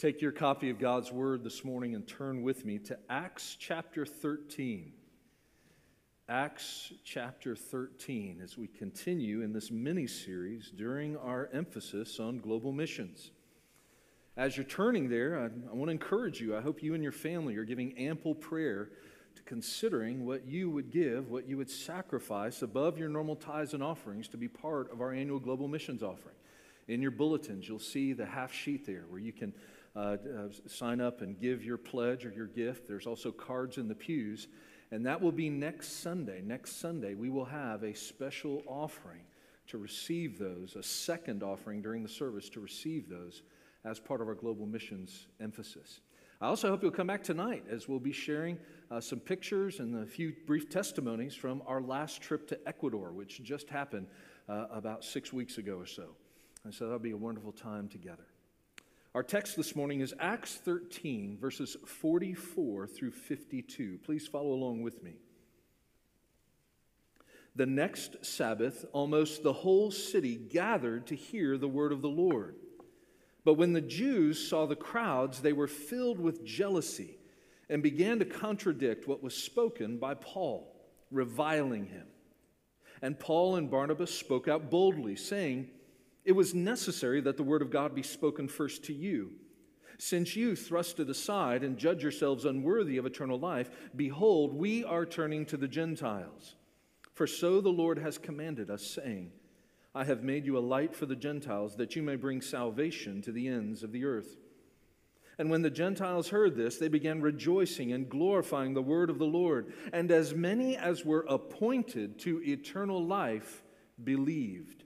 Take your copy of God's Word this morning and turn with me to Acts chapter 13. Acts chapter 13, as we continue in this mini series during our emphasis on global missions. As you're turning there, I, I want to encourage you. I hope you and your family are giving ample prayer to considering what you would give, what you would sacrifice above your normal tithes and offerings to be part of our annual global missions offering. In your bulletins, you'll see the half sheet there where you can uh, uh, sign up and give your pledge or your gift. There's also cards in the pews. And that will be next Sunday. Next Sunday, we will have a special offering to receive those, a second offering during the service to receive those as part of our global missions emphasis. I also hope you'll come back tonight as we'll be sharing uh, some pictures and a few brief testimonies from our last trip to Ecuador, which just happened uh, about six weeks ago or so. And so that'll be a wonderful time together. Our text this morning is Acts 13, verses 44 through 52. Please follow along with me. The next Sabbath, almost the whole city gathered to hear the word of the Lord. But when the Jews saw the crowds, they were filled with jealousy and began to contradict what was spoken by Paul, reviling him. And Paul and Barnabas spoke out boldly, saying, it was necessary that the word of God be spoken first to you. Since you thrust it aside and judge yourselves unworthy of eternal life, behold, we are turning to the Gentiles. For so the Lord has commanded us, saying, I have made you a light for the Gentiles, that you may bring salvation to the ends of the earth. And when the Gentiles heard this, they began rejoicing and glorifying the word of the Lord. And as many as were appointed to eternal life believed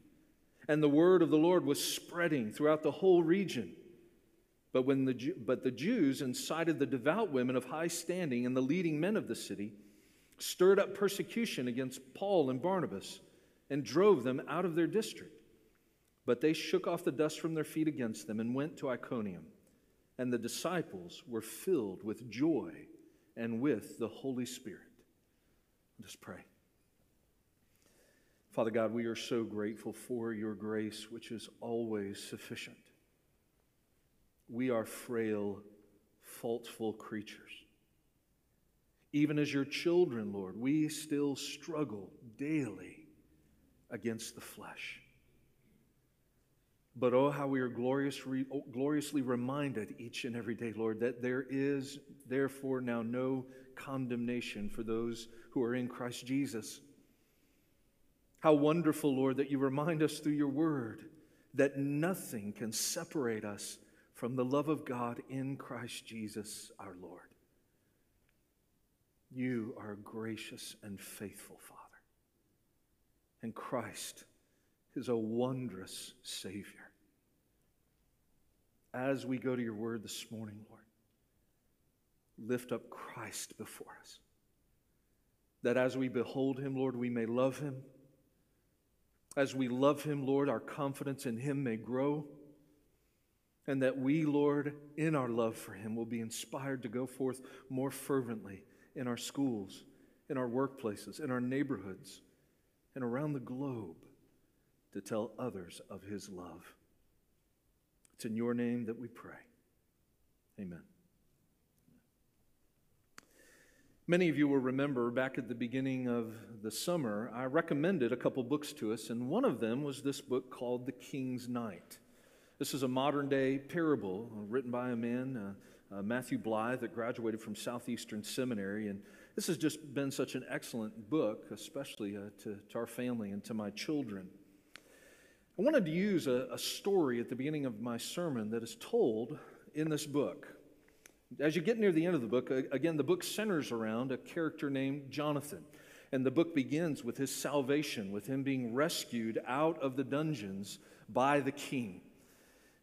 and the word of the Lord was spreading throughout the whole region. But, when the, but the Jews incited the devout women of high standing and the leading men of the city, stirred up persecution against Paul and Barnabas, and drove them out of their district. But they shook off the dust from their feet against them and went to Iconium. And the disciples were filled with joy and with the Holy Spirit. Let us pray. Father God, we are so grateful for your grace, which is always sufficient. We are frail, faultful creatures. Even as your children, Lord, we still struggle daily against the flesh. But oh, how we are glorious, re, oh, gloriously reminded each and every day, Lord, that there is therefore now no condemnation for those who are in Christ Jesus. How wonderful, Lord, that you remind us through your word that nothing can separate us from the love of God in Christ Jesus our Lord. You are a gracious and faithful Father. And Christ is a wondrous Savior. As we go to your word this morning, Lord, lift up Christ before us. That as we behold him, Lord, we may love him as we love him, Lord, our confidence in him may grow. And that we, Lord, in our love for him, will be inspired to go forth more fervently in our schools, in our workplaces, in our neighborhoods, and around the globe to tell others of his love. It's in your name that we pray. Amen. Many of you will remember back at the beginning of the summer, I recommended a couple books to us, and one of them was this book called The King's Knight. This is a modern day parable written by a man, uh, uh, Matthew Blythe, that graduated from Southeastern Seminary. And this has just been such an excellent book, especially uh, to, to, our family and to my children. I wanted to use a, a story at the beginning of my sermon that is told in this book. As you get near the end of the book, again, the book centers around a character named Jonathan. And the book begins with his salvation, with him being rescued out of the dungeons by the king.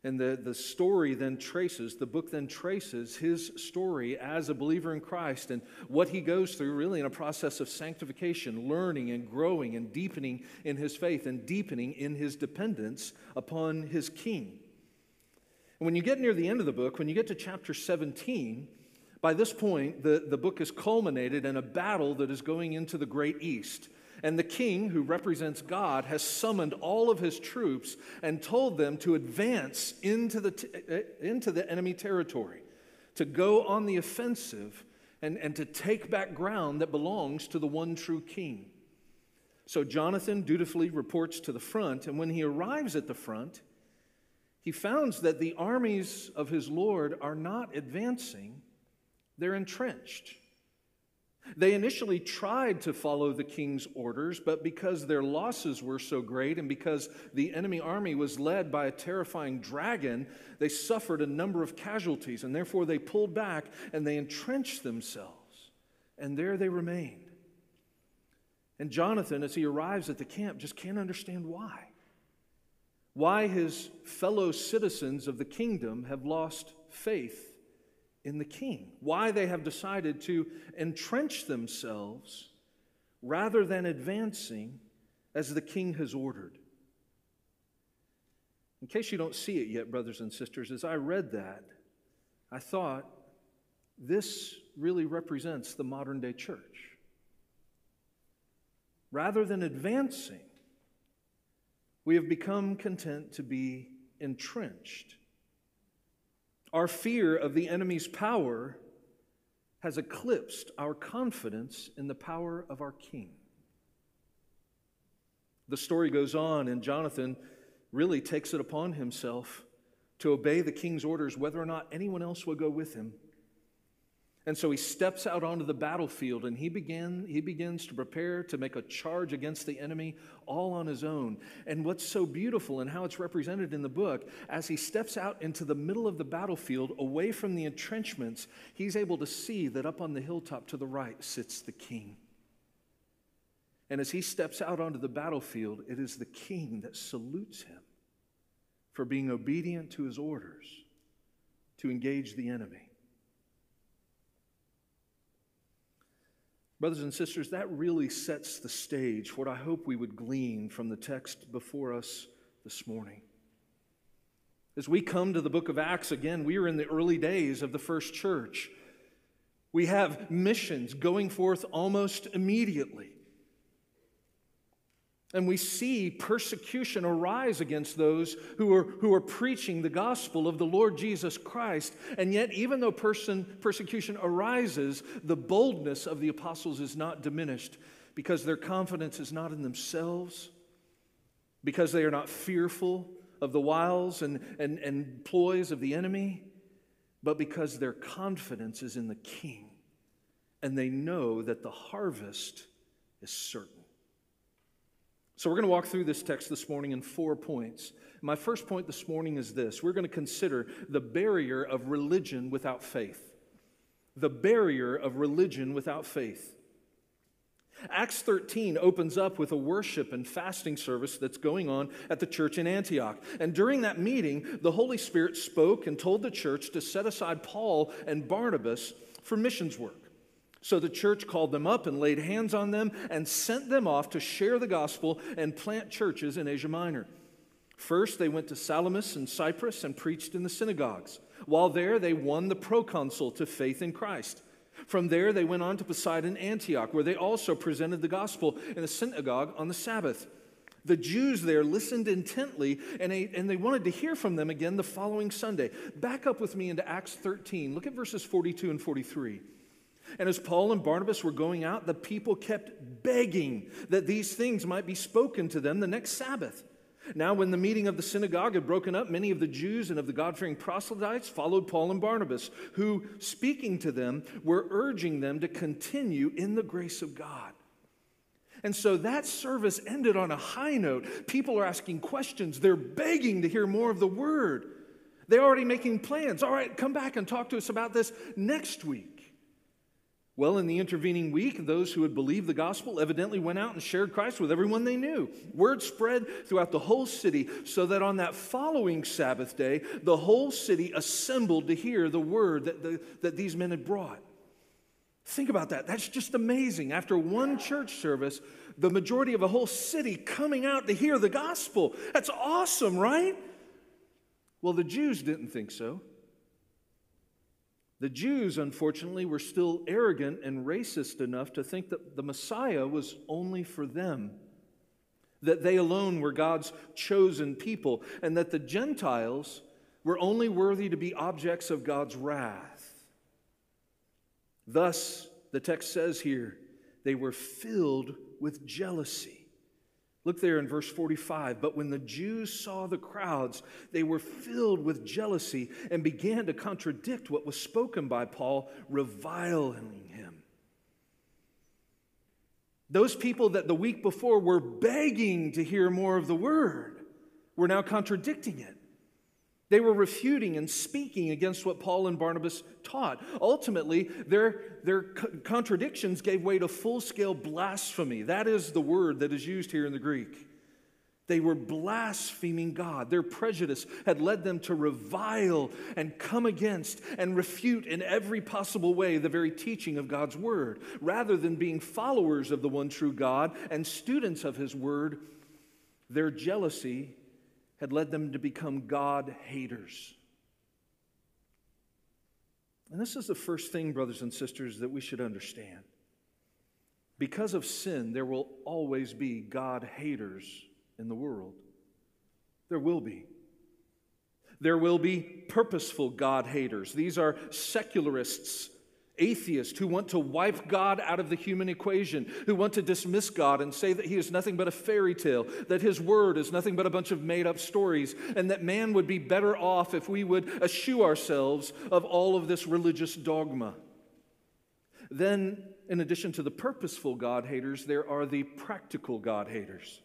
And the, the story then traces, the book then traces his story as a believer in Christ and what he goes through really in a process of sanctification, learning and growing and deepening in his faith and deepening in his dependence upon his king. And when you get near the end of the book, when you get to chapter 17, by this point, the, the book is culminated in a battle that is going into the Great East. And the king, who represents God, has summoned all of his troops and told them to advance into the, t- eh, into the enemy territory, to go on the offensive, and, and to take back ground that belongs to the one true king. So Jonathan dutifully reports to the front, and when he arrives at the front, he finds that the armies of his Lord are not advancing, they're entrenched. They initially tried to follow the king's orders, but because their losses were so great and because the enemy army was led by a terrifying dragon, they suffered a number of casualties, and therefore they pulled back and they entrenched themselves. And there they remained. And Jonathan, as he arrives at the camp, just can't understand why. Why his fellow citizens of the kingdom have lost faith in the king, why they have decided to entrench themselves rather than advancing as the king has ordered. In case you don't see it yet, brothers and sisters, as I read that, I thought this really represents the modern day church. Rather than advancing, we have become content to be entrenched our fear of the enemy's power has eclipsed our confidence in the power of our king. The story goes on, and Jonathan really takes it upon himself to obey the king's orders, whether or not anyone else will go with him. And so he steps out onto the battlefield and he, begin, he begins to prepare to make a charge against the enemy all on his own. And what's so beautiful and how it's represented in the book, as he steps out into the middle of the battlefield, away from the entrenchments, he's able to see that up on the hilltop to the right sits the king. And as he steps out onto the battlefield, it is the king that salutes him for being obedient to his orders to engage the enemy. Brothers and sisters, that really sets the stage for what I hope we would glean from the text before us this morning. As we come to the book of Acts again, we are in the early days of the first church. We have missions going forth almost immediately. And we see persecution arise against those who are, who are preaching the gospel of the Lord Jesus Christ. And yet, even though person, persecution arises, the boldness of the apostles is not diminished because their confidence is not in themselves, because they are not fearful of the wiles and, and, and ploys of the enemy, but because their confidence is in the King. And they know that the harvest is certain. So, we're going to walk through this text this morning in four points. My first point this morning is this we're going to consider the barrier of religion without faith. The barrier of religion without faith. Acts 13 opens up with a worship and fasting service that's going on at the church in Antioch. And during that meeting, the Holy Spirit spoke and told the church to set aside Paul and Barnabas for missions work. So the church called them up and laid hands on them and sent them off to share the gospel and plant churches in Asia Minor. First, they went to Salamis and Cyprus and preached in the synagogues. While there, they won the proconsul to faith in Christ. From there, they went on to Pisidian, Antioch, where they also presented the gospel in a synagogue on the Sabbath. The Jews there listened intently and and they wanted to hear from them again the following Sunday. Back up with me into Acts 13. Look at verses 42 and 43. And as Paul and Barnabas were going out, the people kept begging that these things might be spoken to them the next Sabbath. Now, when the meeting of the synagogue had broken up, many of the Jews and of the God fearing proselytes followed Paul and Barnabas, who, speaking to them, were urging them to continue in the grace of God. And so that service ended on a high note. People are asking questions, they're begging to hear more of the word. They're already making plans. All right, come back and talk to us about this next week. Well, in the intervening week, those who had believed the gospel evidently went out and shared Christ with everyone they knew. Word spread throughout the whole city, so that on that following Sabbath day, the whole city assembled to hear the word that, the, that these men had brought. Think about that. That's just amazing. After one church service, the majority of a whole city coming out to hear the gospel. That's awesome, right? Well, the Jews didn't think so. The Jews, unfortunately, were still arrogant and racist enough to think that the Messiah was only for them, that they alone were God's chosen people, and that the Gentiles were only worthy to be objects of God's wrath. Thus, the text says here, they were filled with jealousy. Look there in verse 45. But when the Jews saw the crowds, they were filled with jealousy and began to contradict what was spoken by Paul, reviling him. Those people that the week before were begging to hear more of the word were now contradicting it. They were refuting and speaking against what Paul and Barnabas taught. Ultimately, their, their contradictions gave way to full scale blasphemy. That is the word that is used here in the Greek. They were blaspheming God. Their prejudice had led them to revile and come against and refute in every possible way the very teaching of God's word. Rather than being followers of the one true God and students of his word, their jealousy had led them to become God haters. And this is the first thing, brothers and sisters, that we should understand. Because of sin, there will always be God haters in the world. There will be. There will be purposeful God haters. These are secularists atheists who want to wipe God out of the human equation, who want to dismiss God and say that He is nothing but a fairy tale, that His word is nothing but a bunch of made up stories, and that man would be better off if we would eschew ourselves of all of this religious dogma. Then, in addition to the purposeful God haters, there are the practical God haters.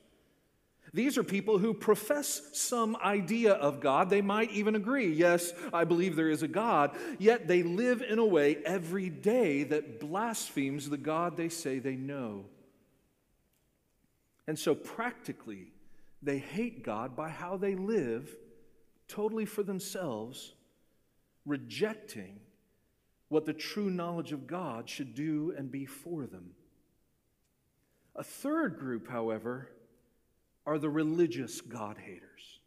These are people who profess some idea of God. They might even agree, yes, I believe there is a God, yet they live in a way every day that blasphemes the God they say they know. And so, practically, they hate God by how they live totally for themselves, rejecting what the true knowledge of God should do and be for them. A third group, however, are the religious God haters.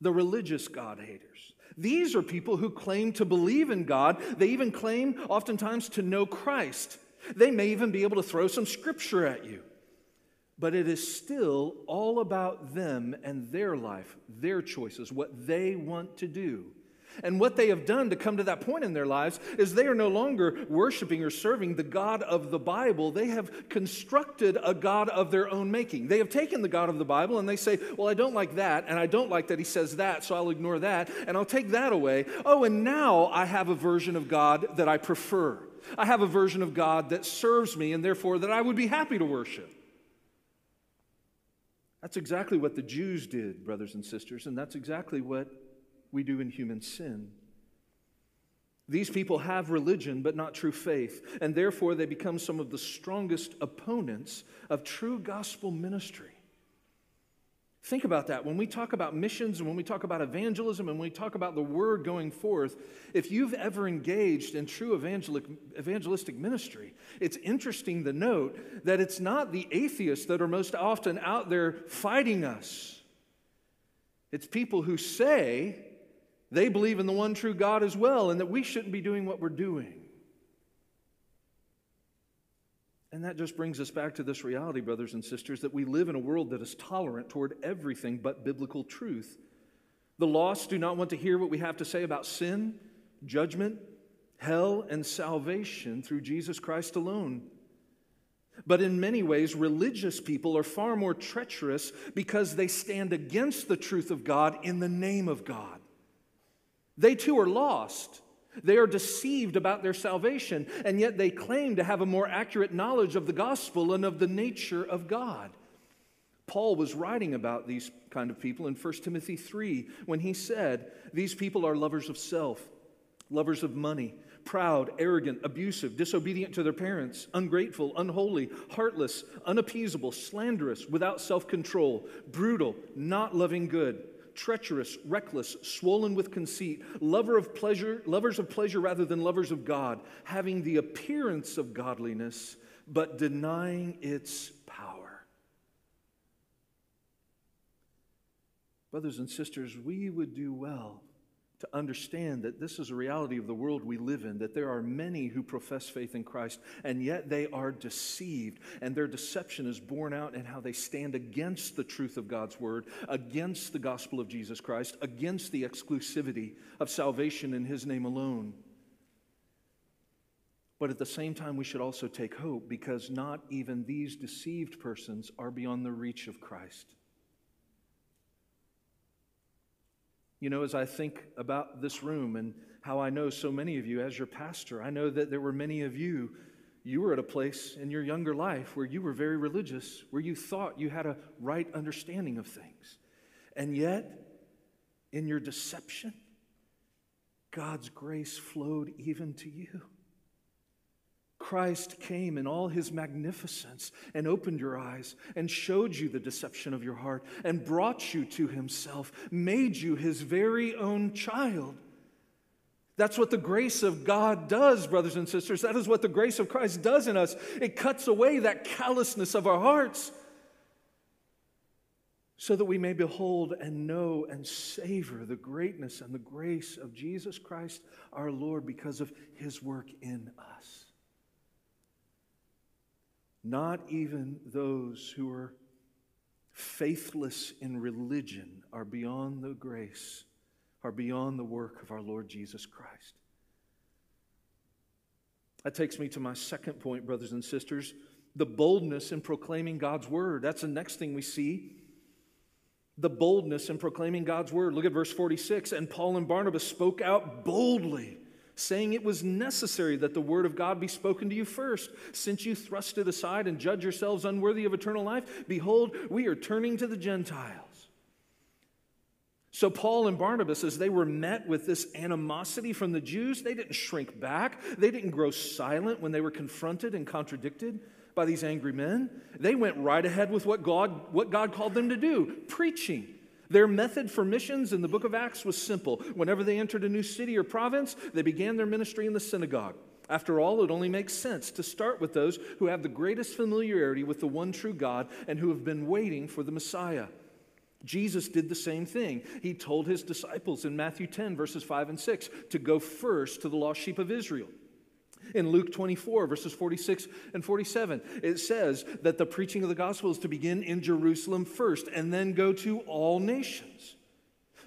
The religious God haters. These are people who claim to believe in God. They even claim, oftentimes, to know Christ. They may even be able to throw some scripture at you. But it is still all about them and their life, their choices, what they want to do. And what they have done to come to that point in their lives is they are no longer worshiping or serving the God of the Bible. They have constructed a God of their own making. They have taken the God of the Bible and they say, Well, I don't like that, and I don't like that he says that, so I'll ignore that, and I'll take that away. Oh, and now I have a version of God that I prefer. I have a version of God that serves me and therefore that I would be happy to worship. That's exactly what the Jews did, brothers and sisters, and that's exactly what we do in human sin. These people have religion, but not true faith, and therefore they become some of the strongest opponents of true gospel ministry. Think about that. When we talk about missions and when we talk about evangelism and when we talk about the word going forth, if you've ever engaged in true evangelistic ministry, it's interesting to note that it's not the atheists that are most often out there fighting us. It's people who say they believe in the one true God as well, and that we shouldn't be doing what we're doing. And that just brings us back to this reality, brothers and sisters, that we live in a world that is tolerant toward everything but biblical truth. The lost do not want to hear what we have to say about sin, judgment, hell, and salvation through Jesus Christ alone. But in many ways, religious people are far more treacherous because they stand against the truth of God in the name of God. They too are lost. They are deceived about their salvation, and yet they claim to have a more accurate knowledge of the gospel and of the nature of God. Paul was writing about these kind of people in 1 Timothy 3 when he said, These people are lovers of self, lovers of money, proud, arrogant, abusive, disobedient to their parents, ungrateful, unholy, heartless, unappeasable, slanderous, without self control, brutal, not loving good treacherous, reckless, swollen with conceit, lover of pleasure, lovers of pleasure rather than lovers of God, having the appearance of godliness, but denying its power. Brothers and sisters, we would do well to understand that this is a reality of the world we live in, that there are many who profess faith in Christ, and yet they are deceived. And their deception is borne out in how they stand against the truth of God's word, against the gospel of Jesus Christ, against the exclusivity of salvation in his name alone. But at the same time, we should also take hope because not even these deceived persons are beyond the reach of Christ. You know, as I think about this room and how I know so many of you as your pastor, I know that there were many of you, you were at a place in your younger life where you were very religious, where you thought you had a right understanding of things. And yet, in your deception, God's grace flowed even to you. Christ came in all his magnificence and opened your eyes and showed you the deception of your heart and brought you to himself, made you his very own child. That's what the grace of God does, brothers and sisters. That is what the grace of Christ does in us. It cuts away that callousness of our hearts so that we may behold and know and savor the greatness and the grace of Jesus Christ our Lord because of his work in us. Not even those who are faithless in religion are beyond the grace, are beyond the work of our Lord Jesus Christ. That takes me to my second point, brothers and sisters the boldness in proclaiming God's word. That's the next thing we see. The boldness in proclaiming God's word. Look at verse 46. And Paul and Barnabas spoke out boldly saying it was necessary that the word of God be spoken to you first. Since you thrust it aside and judge yourselves unworthy of eternal life, behold, we are turning to the Gentiles. So, Paul and Barnabas, as they were met with this animosity from the Jews, they didn't shrink back. They didn't grow silent when they were confronted and contradicted by these angry men. They went right ahead with what God, what God called them to do preaching their method for missions in the book of Acts was simple. Whenever they entered a new city or province, they began their ministry in the synagogue. After all, it only makes sense to start with those who have the greatest familiarity with the one true God and who have been waiting for the Messiah. Jesus did the same thing. He told his disciples in Matthew 10, verses 5 and 6, to go first to the lost sheep of Israel. In Luke 24, verses 46 and 47, it says that the preaching of the gospel is to begin in Jerusalem first and then go to all nations.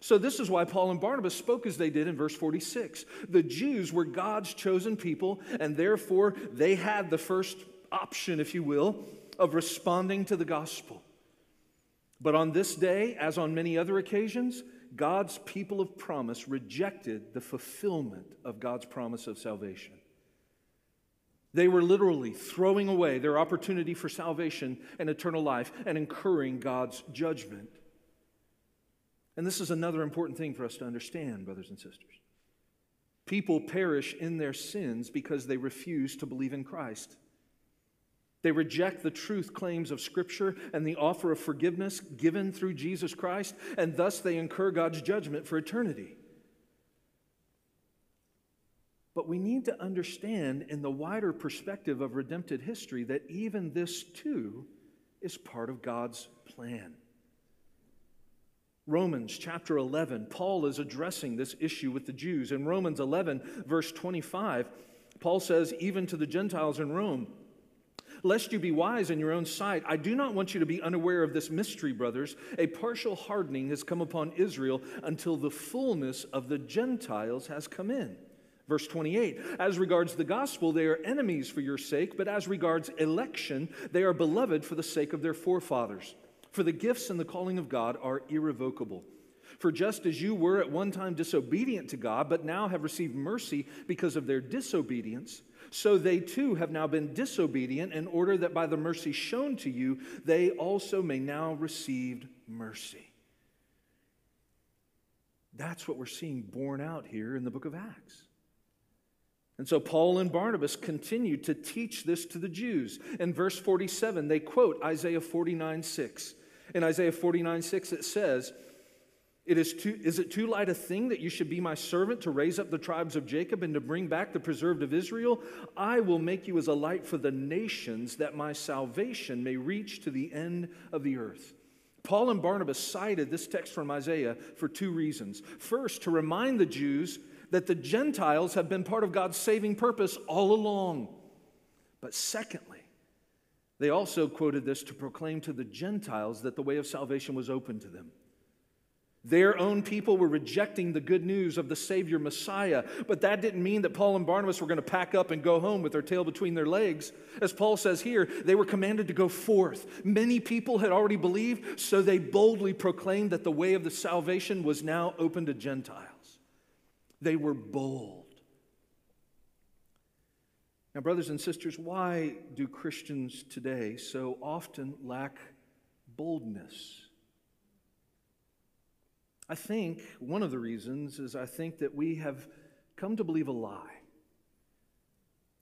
So, this is why Paul and Barnabas spoke as they did in verse 46. The Jews were God's chosen people, and therefore they had the first option, if you will, of responding to the gospel. But on this day, as on many other occasions, God's people of promise rejected the fulfillment of God's promise of salvation. They were literally throwing away their opportunity for salvation and eternal life and incurring God's judgment. And this is another important thing for us to understand, brothers and sisters. People perish in their sins because they refuse to believe in Christ. They reject the truth claims of Scripture and the offer of forgiveness given through Jesus Christ, and thus they incur God's judgment for eternity. But we need to understand, in the wider perspective of redemptive history, that even this too is part of God's plan. Romans chapter 11, Paul is addressing this issue with the Jews. In Romans 11, verse 25, Paul says, Even to the Gentiles in Rome, lest you be wise in your own sight, I do not want you to be unaware of this mystery, brothers. A partial hardening has come upon Israel until the fullness of the Gentiles has come in. Verse 28 As regards the gospel, they are enemies for your sake, but as regards election, they are beloved for the sake of their forefathers. For the gifts and the calling of God are irrevocable. For just as you were at one time disobedient to God, but now have received mercy because of their disobedience, so they too have now been disobedient in order that by the mercy shown to you, they also may now receive mercy. That's what we're seeing borne out here in the book of Acts. And so Paul and Barnabas continued to teach this to the Jews. In verse 47, they quote Isaiah 49 6. In Isaiah 49 6, it says, it is, too, is it too light a thing that you should be my servant to raise up the tribes of Jacob and to bring back the preserved of Israel? I will make you as a light for the nations that my salvation may reach to the end of the earth. Paul and Barnabas cited this text from Isaiah for two reasons. First, to remind the Jews that the Gentiles have been part of God's saving purpose all along. But secondly, they also quoted this to proclaim to the Gentiles that the way of salvation was open to them. Their own people were rejecting the good news of the Savior Messiah, but that didn't mean that Paul and Barnabas were going to pack up and go home with their tail between their legs. As Paul says here, they were commanded to go forth. Many people had already believed, so they boldly proclaimed that the way of the salvation was now open to Gentiles. They were bold. Now, brothers and sisters, why do Christians today so often lack boldness? I think one of the reasons is I think that we have come to believe a lie.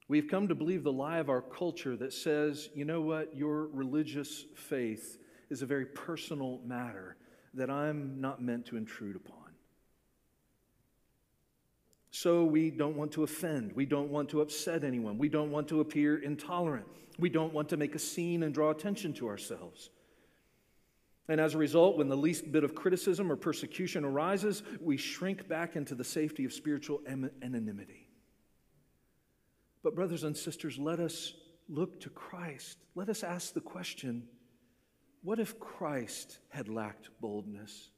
We've come to believe the lie of our culture that says, you know what, your religious faith is a very personal matter that I'm not meant to intrude upon. So we don't want to offend. We don't want to upset anyone. We don't want to appear intolerant. We don't want to make a scene and draw attention to ourselves. And as a result, when the least bit of criticism or persecution arises, we shrink back into the safety of spiritual anonymity. But, brothers and sisters, let us look to Christ. Let us ask the question what if Christ had lacked boldness?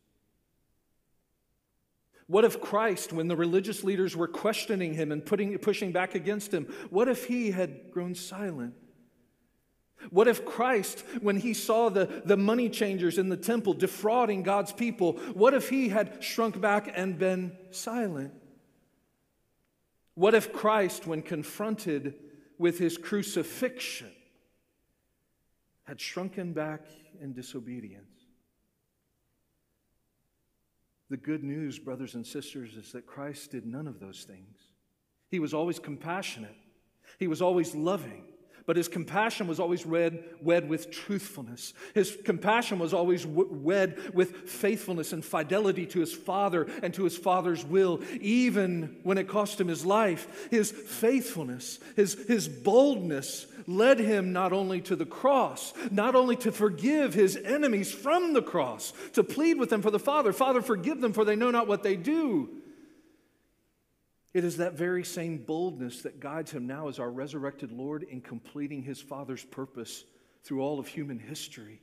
What if Christ, when the religious leaders were questioning him and putting, pushing back against him, what if he had grown silent? What if Christ, when he saw the, the money changers in the temple defrauding God's people, what if he had shrunk back and been silent? What if Christ, when confronted with his crucifixion, had shrunken back in disobedience? The good news, brothers and sisters, is that Christ did none of those things. He was always compassionate, he was always loving, but his compassion was always wed, wed with truthfulness. His compassion was always wed with faithfulness and fidelity to his Father and to his Father's will, even when it cost him his life. His faithfulness, his, his boldness led him not only to the cross, not only to forgive his enemies from the cross, to plead with them for the Father Father, forgive them, for they know not what they do it is that very same boldness that guides him now as our resurrected Lord in completing his Father's purpose through all of human history.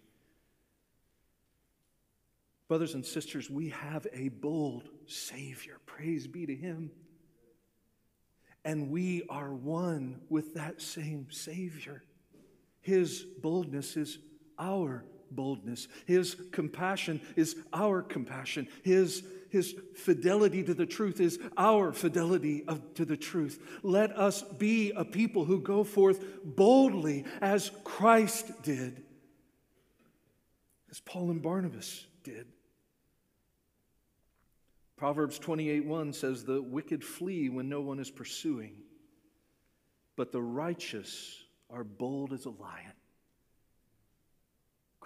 Brothers and sisters, we have a bold Savior. Praise be to him. And we are one with that same Savior. His boldness is our boldness. His compassion is our compassion. His, his fidelity to the truth is our fidelity of, to the truth. Let us be a people who go forth boldly as Christ did, as Paul and Barnabas did. Proverbs 28 1 says, The wicked flee when no one is pursuing, but the righteous are bold as a lion.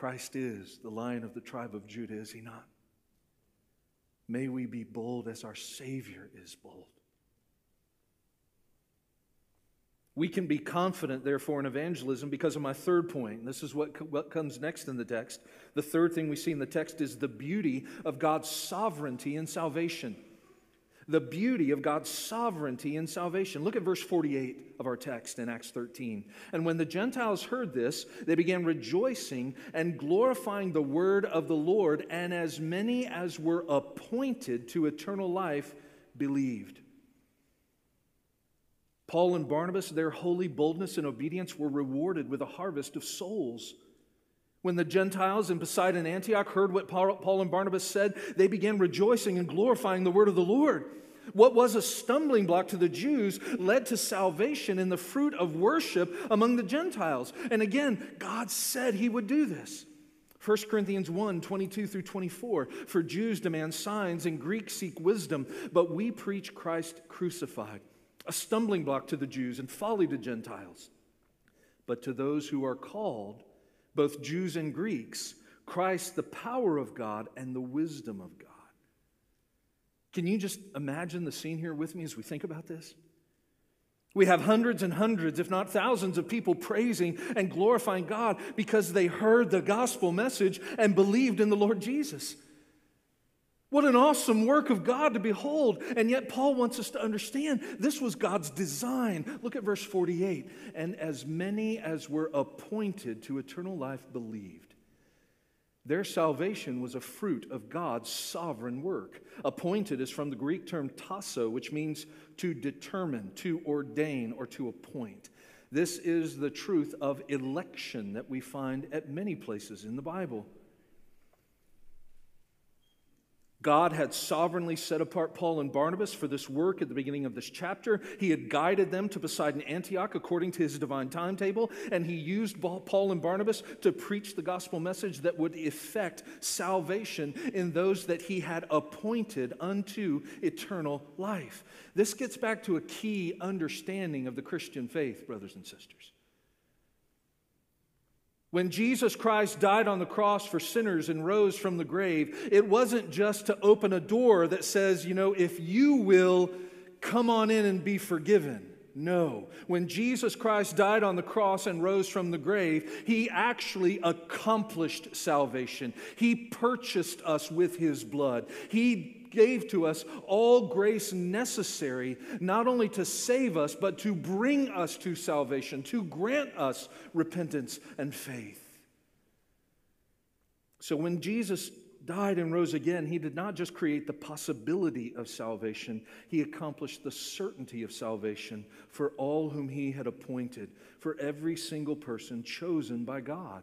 Christ is the lion of the tribe of Judah, is he not? May we be bold as our Savior is bold. We can be confident, therefore, in evangelism because of my third point. This is what, what comes next in the text. The third thing we see in the text is the beauty of God's sovereignty in salvation the beauty of God's sovereignty in salvation. Look at verse 48 of our text in Acts 13. And when the Gentiles heard this, they began rejoicing and glorifying the word of the Lord, and as many as were appointed to eternal life believed. Paul and Barnabas, their holy boldness and obedience were rewarded with a harvest of souls. When the Gentiles in Pisidian Antioch heard what Paul and Barnabas said, they began rejoicing and glorifying the word of the Lord. What was a stumbling block to the Jews led to salvation in the fruit of worship among the Gentiles. And again, God said he would do this. 1 Corinthians 1 22 through 24. For Jews demand signs and Greeks seek wisdom, but we preach Christ crucified, a stumbling block to the Jews and folly to Gentiles. But to those who are called, both Jews and Greeks, Christ, the power of God and the wisdom of God. Can you just imagine the scene here with me as we think about this? We have hundreds and hundreds, if not thousands, of people praising and glorifying God because they heard the gospel message and believed in the Lord Jesus. What an awesome work of God to behold. And yet, Paul wants us to understand this was God's design. Look at verse 48. And as many as were appointed to eternal life believed. Their salvation was a fruit of God's sovereign work. Appointed is from the Greek term tasso, which means to determine, to ordain, or to appoint. This is the truth of election that we find at many places in the Bible. God had sovereignly set apart Paul and Barnabas for this work at the beginning of this chapter. He had guided them to Pisidian Antioch according to his divine timetable, and he used Paul and Barnabas to preach the gospel message that would effect salvation in those that he had appointed unto eternal life. This gets back to a key understanding of the Christian faith, brothers and sisters. When Jesus Christ died on the cross for sinners and rose from the grave, it wasn't just to open a door that says, you know, if you will, come on in and be forgiven. No. When Jesus Christ died on the cross and rose from the grave, he actually accomplished salvation. He purchased us with his blood. He gave to us all grace necessary, not only to save us, but to bring us to salvation, to grant us repentance and faith. So when Jesus died and rose again, he did not just create the possibility of salvation, he accomplished the certainty of salvation for all whom he had appointed, for every single person chosen by God.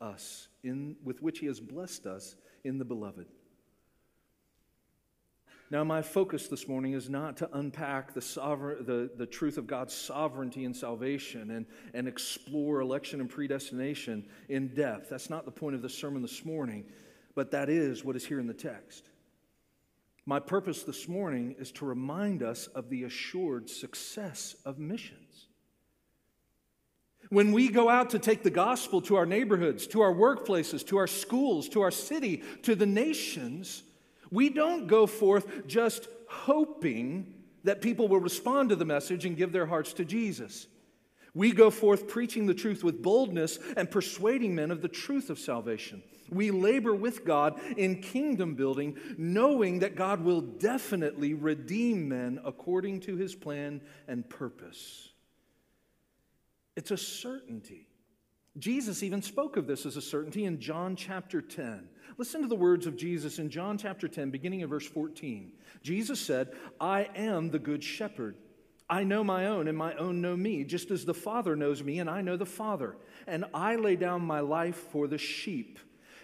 us in, with which he has blessed us in the beloved. Now, my focus this morning is not to unpack the, sovereign, the, the truth of God's sovereignty and salvation and, and explore election and predestination in depth. That's not the point of the sermon this morning, but that is what is here in the text. My purpose this morning is to remind us of the assured success of missions. When we go out to take the gospel to our neighborhoods, to our workplaces, to our schools, to our city, to the nations, we don't go forth just hoping that people will respond to the message and give their hearts to Jesus. We go forth preaching the truth with boldness and persuading men of the truth of salvation. We labor with God in kingdom building, knowing that God will definitely redeem men according to his plan and purpose. It's a certainty. Jesus even spoke of this as a certainty in John chapter 10. Listen to the words of Jesus in John chapter 10, beginning in verse 14. Jesus said, I am the good shepherd. I know my own, and my own know me, just as the Father knows me, and I know the Father. And I lay down my life for the sheep.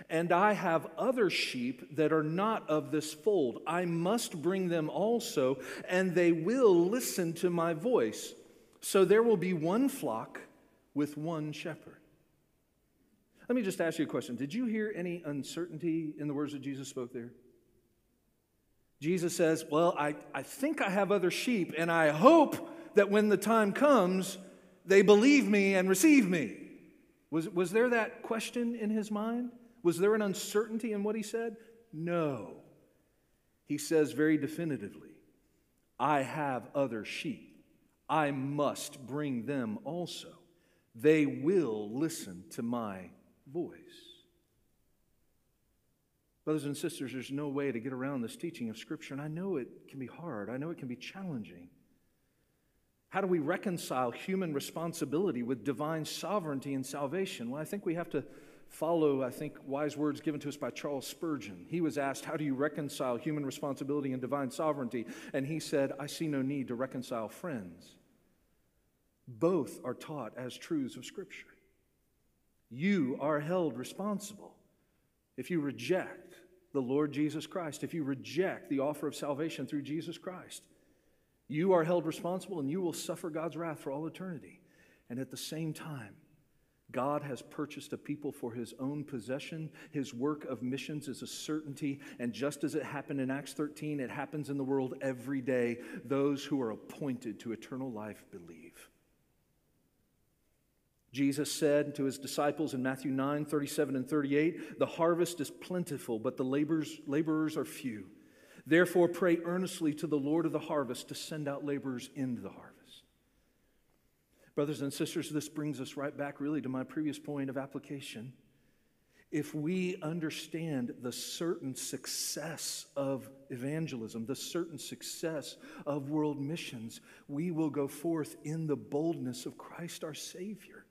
And I have other sheep that are not of this fold. I must bring them also, and they will listen to my voice. So there will be one flock with one shepherd. Let me just ask you a question. Did you hear any uncertainty in the words that Jesus spoke there? Jesus says, Well, I, I think I have other sheep, and I hope that when the time comes, they believe me and receive me. Was, was there that question in his mind? Was there an uncertainty in what he said? No. He says very definitively, I have other sheep. I must bring them also they will listen to my voice. Brothers and sisters, there's no way to get around this teaching of Scripture, and I know it can be hard. I know it can be challenging. How do we reconcile human responsibility with divine sovereignty and salvation? Well, I think we have to follow, I think, wise words given to us by Charles Spurgeon. He was asked, How do you reconcile human responsibility and divine sovereignty? And he said, I see no need to reconcile friends. Both are taught as truths of Scripture. You are held responsible if you reject the Lord Jesus Christ, if you reject the offer of salvation through Jesus Christ. You are held responsible and you will suffer God's wrath for all eternity. And at the same time, God has purchased a people for his own possession. His work of missions is a certainty. And just as it happened in Acts 13, it happens in the world every day. Those who are appointed to eternal life believe. Jesus said to his disciples in Matthew 9 37 and 38, The harvest is plentiful, but the laborers, laborers are few. Therefore, pray earnestly to the Lord of the harvest to send out laborers into the harvest. Brothers and sisters, this brings us right back really to my previous point of application. If we understand the certain success of evangelism, the certain success of world missions, we will go forth in the boldness of Christ our Savior.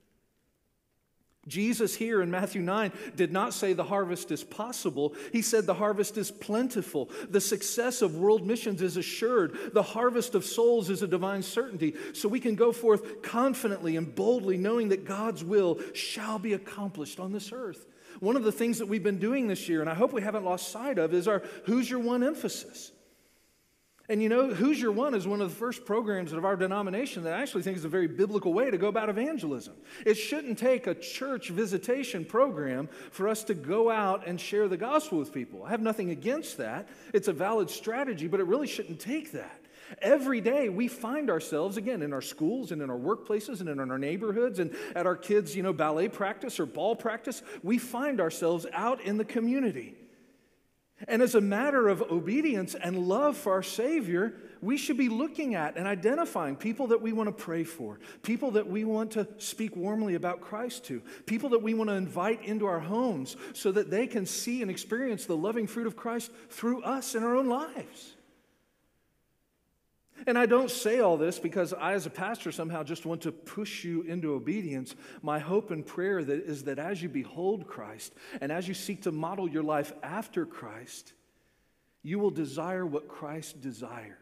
Jesus here in Matthew 9 did not say the harvest is possible. He said the harvest is plentiful. The success of world missions is assured. The harvest of souls is a divine certainty. So we can go forth confidently and boldly, knowing that God's will shall be accomplished on this earth. One of the things that we've been doing this year, and I hope we haven't lost sight of, is our Who's Your One emphasis. And you know, Who's Your One is one of the first programs of our denomination that I actually think is a very biblical way to go about evangelism. It shouldn't take a church visitation program for us to go out and share the gospel with people. I have nothing against that. It's a valid strategy, but it really shouldn't take that. Every day we find ourselves, again, in our schools and in our workplaces and in our neighborhoods and at our kids' you know, ballet practice or ball practice, we find ourselves out in the community. And as a matter of obedience and love for our Savior, we should be looking at and identifying people that we want to pray for, people that we want to speak warmly about Christ to, people that we want to invite into our homes so that they can see and experience the loving fruit of Christ through us in our own lives. And I don't say all this because I, as a pastor, somehow just want to push you into obedience. My hope and prayer that is that as you behold Christ and as you seek to model your life after Christ, you will desire what Christ desires.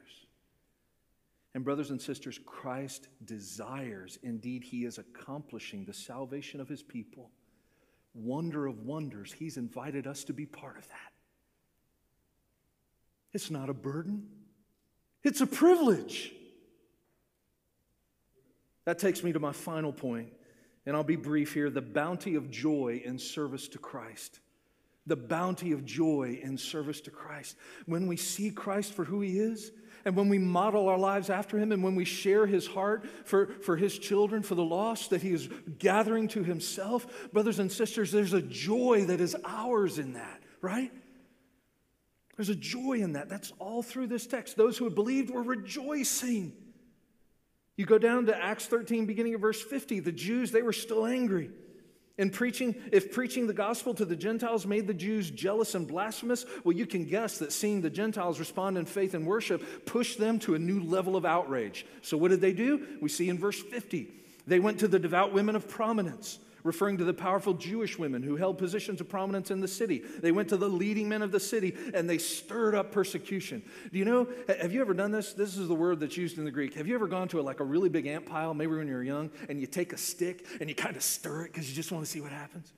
And, brothers and sisters, Christ desires, indeed, He is accomplishing the salvation of His people. Wonder of wonders, He's invited us to be part of that. It's not a burden. It's a privilege. That takes me to my final point, and I'll be brief here the bounty of joy in service to Christ. The bounty of joy in service to Christ. When we see Christ for who he is, and when we model our lives after him, and when we share his heart for, for his children, for the lost that he is gathering to himself, brothers and sisters, there's a joy that is ours in that, right? There's a joy in that. That's all through this text. Those who had believed were rejoicing. You go down to Acts 13, beginning of verse 50. The Jews, they were still angry. And preaching, if preaching the gospel to the Gentiles made the Jews jealous and blasphemous, well, you can guess that seeing the Gentiles respond in faith and worship pushed them to a new level of outrage. So, what did they do? We see in verse 50. They went to the devout women of prominence referring to the powerful Jewish women who held positions of prominence in the city. They went to the leading men of the city and they stirred up persecution. Do you know, have you ever done this? This is the word that's used in the Greek. Have you ever gone to a, like a really big ant pile, maybe when you were young, and you take a stick and you kind of stir it because you just want to see what happens?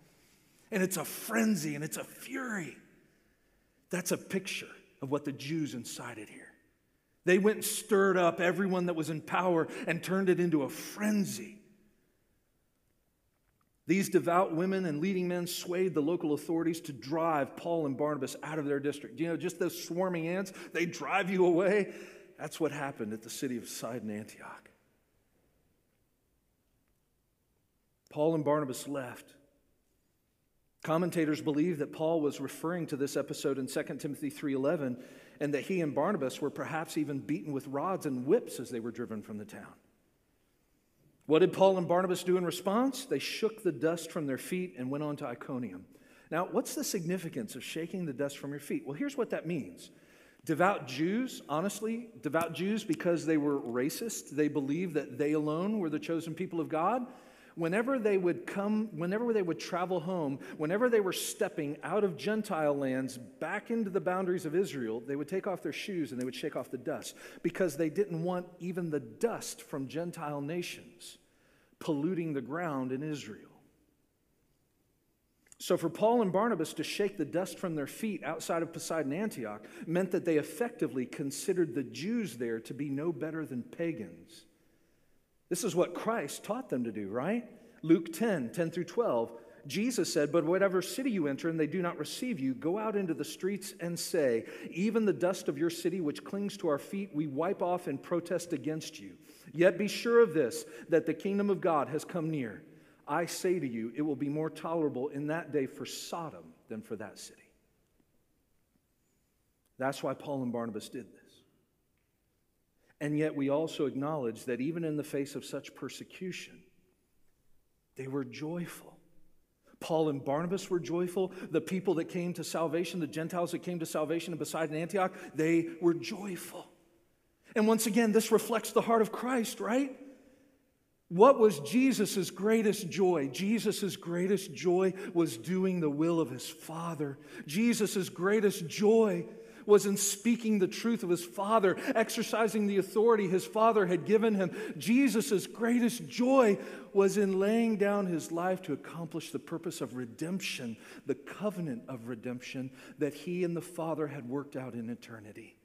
And it's a frenzy and it's a fury. That's a picture of what the Jews incited here. They went and stirred up everyone that was in power and turned it into a frenzy. These devout women and leading men swayed the local authorities to drive Paul and Barnabas out of their district. You know, just those swarming ants, they drive you away. That's what happened at the city of Pisidian, Antioch. Paul and Barnabas left. Commentators believe that Paul was referring to this episode in 2 Timothy 3:11 and that he and Barnabas were perhaps even beaten with rods and whips as they were driven from the town. What did Paul and Barnabas do in response? They shook the dust from their feet and went on to Iconium. Now, what's the significance of shaking the dust from your feet? Well, here's what that means. Devout Jews, honestly, devout Jews, because they were racist, they believed that they alone were the chosen people of God. Whenever they would come, whenever they would travel home, whenever they were stepping out of Gentile lands back into the boundaries of Israel, they would take off their shoes and they would shake off the dust because they didn't want even the dust from Gentile nations polluting the ground in Israel. So, for Paul and Barnabas to shake the dust from their feet outside of Pisidian Antioch meant that they effectively considered the Jews there to be no better than pagans. This is what Christ taught them to do, right? Luke 10 10 through 12. Jesus said, But whatever city you enter and they do not receive you, go out into the streets and say, Even the dust of your city which clings to our feet, we wipe off and protest against you. Yet be sure of this, that the kingdom of God has come near. I say to you, it will be more tolerable in that day for Sodom than for that city. That's why Paul and Barnabas did this. And yet we also acknowledge that even in the face of such persecution, they were joyful. Paul and Barnabas were joyful. The people that came to salvation, the Gentiles that came to salvation in Pisidian Antioch, they were joyful. And once again, this reflects the heart of Christ, right? What was Jesus' greatest joy? Jesus' greatest joy was doing the will of his Father. Jesus' greatest joy was in speaking the truth of his Father, exercising the authority his Father had given him. Jesus' greatest joy was in laying down his life to accomplish the purpose of redemption, the covenant of redemption that he and the Father had worked out in eternity.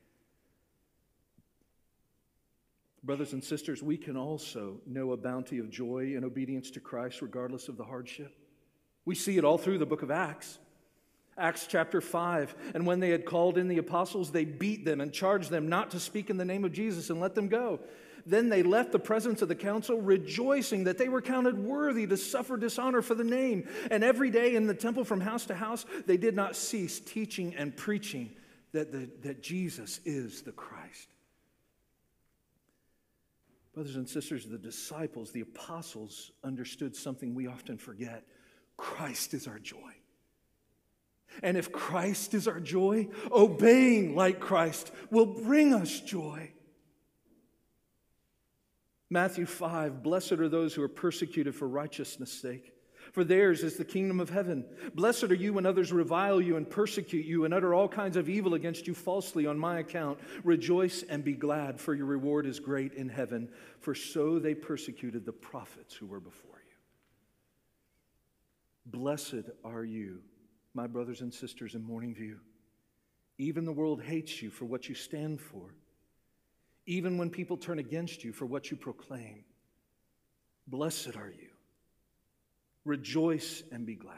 Brothers and sisters, we can also know a bounty of joy in obedience to Christ regardless of the hardship. We see it all through the book of Acts. Acts chapter 5. And when they had called in the apostles, they beat them and charged them not to speak in the name of Jesus and let them go. Then they left the presence of the council, rejoicing that they were counted worthy to suffer dishonor for the name. And every day in the temple from house to house, they did not cease teaching and preaching that, the, that Jesus is the Christ. Brothers and sisters, the disciples, the apostles understood something we often forget Christ is our joy. And if Christ is our joy, obeying like Christ will bring us joy. Matthew 5 Blessed are those who are persecuted for righteousness' sake, for theirs is the kingdom of heaven. Blessed are you when others revile you and persecute you and utter all kinds of evil against you falsely on my account. Rejoice and be glad, for your reward is great in heaven, for so they persecuted the prophets who were before you. Blessed are you my brothers and sisters in Morning View. Even the world hates you for what you stand for, even when people turn against you for what you proclaim. Blessed are you. Rejoice and be glad,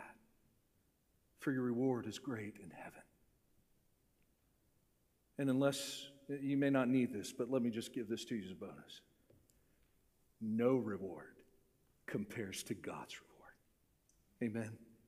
for your reward is great in heaven. And unless you may not need this, but let me just give this to you as a bonus no reward compares to God's reward. Amen.